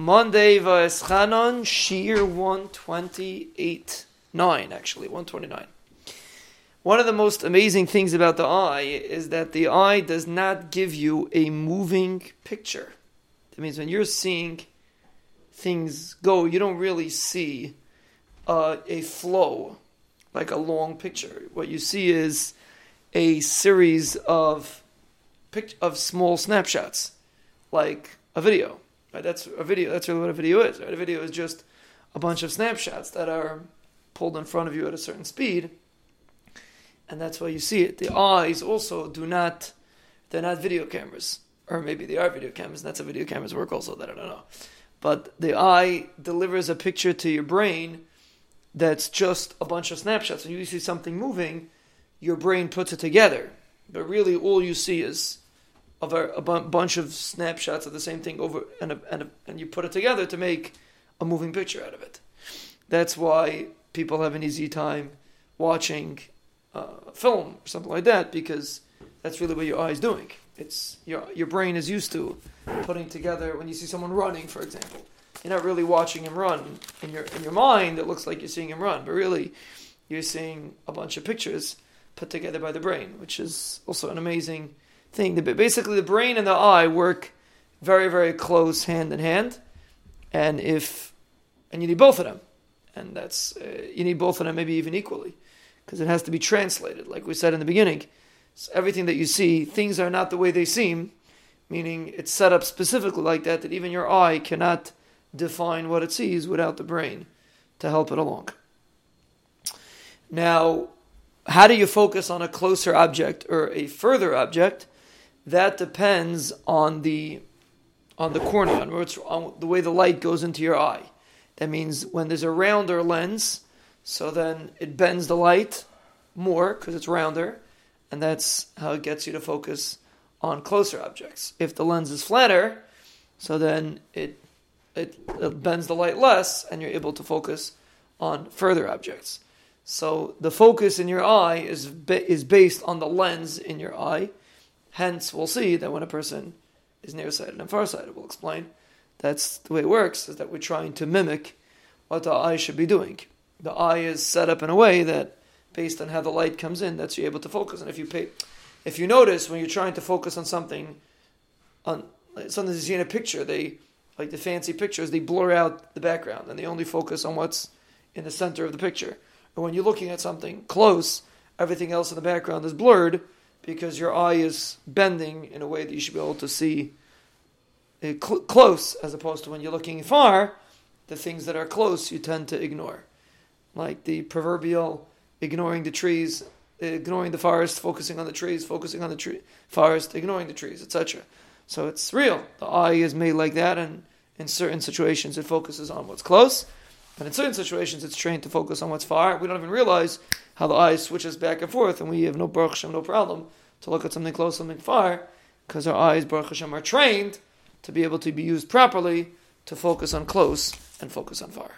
Monday Va'eschanon, Shiur 128. 9, actually, 129. One of the most amazing things about the eye is that the eye does not give you a moving picture. That means when you're seeing things go, you don't really see uh, a flow, like a long picture. What you see is a series of pic- of small snapshots, like a video. Right? That's a video. That's really what a video is. Right? A video is just a bunch of snapshots that are pulled in front of you at a certain speed, and that's why you see it. The eyes also do not. They're not video cameras, or maybe they are video cameras. And That's how video cameras work. Also, that I don't know. But the eye delivers a picture to your brain that's just a bunch of snapshots. When you see something moving, your brain puts it together. But really, all you see is of a, a bunch of snapshots of the same thing over, and a, and a, and you put it together to make a moving picture out of it. That's why people have an easy time watching uh, film or something like that because that's really what your eye is doing. It's your your brain is used to putting together when you see someone running, for example. You're not really watching him run in your in your mind. It looks like you're seeing him run, but really, you're seeing a bunch of pictures put together by the brain, which is also an amazing thing. Basically, the brain and the eye work very, very close hand in hand, and if and you need both of them, and that's uh, you need both of them maybe even equally, because it has to be translated, like we said in the beginning. So everything that you see, things are not the way they seem, meaning it's set up specifically like that that even your eye cannot define what it sees without the brain to help it along. Now, how do you focus on a closer object or a further object? That depends on the on the cornea, on, on the way the light goes into your eye. That means when there's a rounder lens, so then it bends the light more because it's rounder, and that's how it gets you to focus on closer objects. If the lens is flatter, so then it it, it bends the light less, and you're able to focus on further objects. So the focus in your eye is is based on the lens in your eye. Hence, we'll see that when a person is nearsighted and farsighted, we'll explain that's the way it works. Is that we're trying to mimic what the eye should be doing. The eye is set up in a way that, based on how the light comes in, that's you're able to focus. And if you pay, if you notice when you're trying to focus on something, on something you see in a picture, they like the fancy pictures, they blur out the background and they only focus on what's in the center of the picture. And when you're looking at something close, everything else in the background is blurred because your eye is bending in a way that you should be able to see cl- close, as opposed to when you're looking far, the things that are close you tend to ignore. Like the proverbial ignoring the trees, ignoring the forest, focusing on the trees, focusing on the tree, forest, ignoring the trees, etc. So it's real. The eye is made like that, and in certain situations it focuses on what's close, but in certain situations, it's trained to focus on what's far. We don't even realize how the eye switches back and forth, and we have no Baruch Hashem, no problem to look at something close, something far, because our eyes, Baruch Hashem, are trained to be able to be used properly to focus on close and focus on far.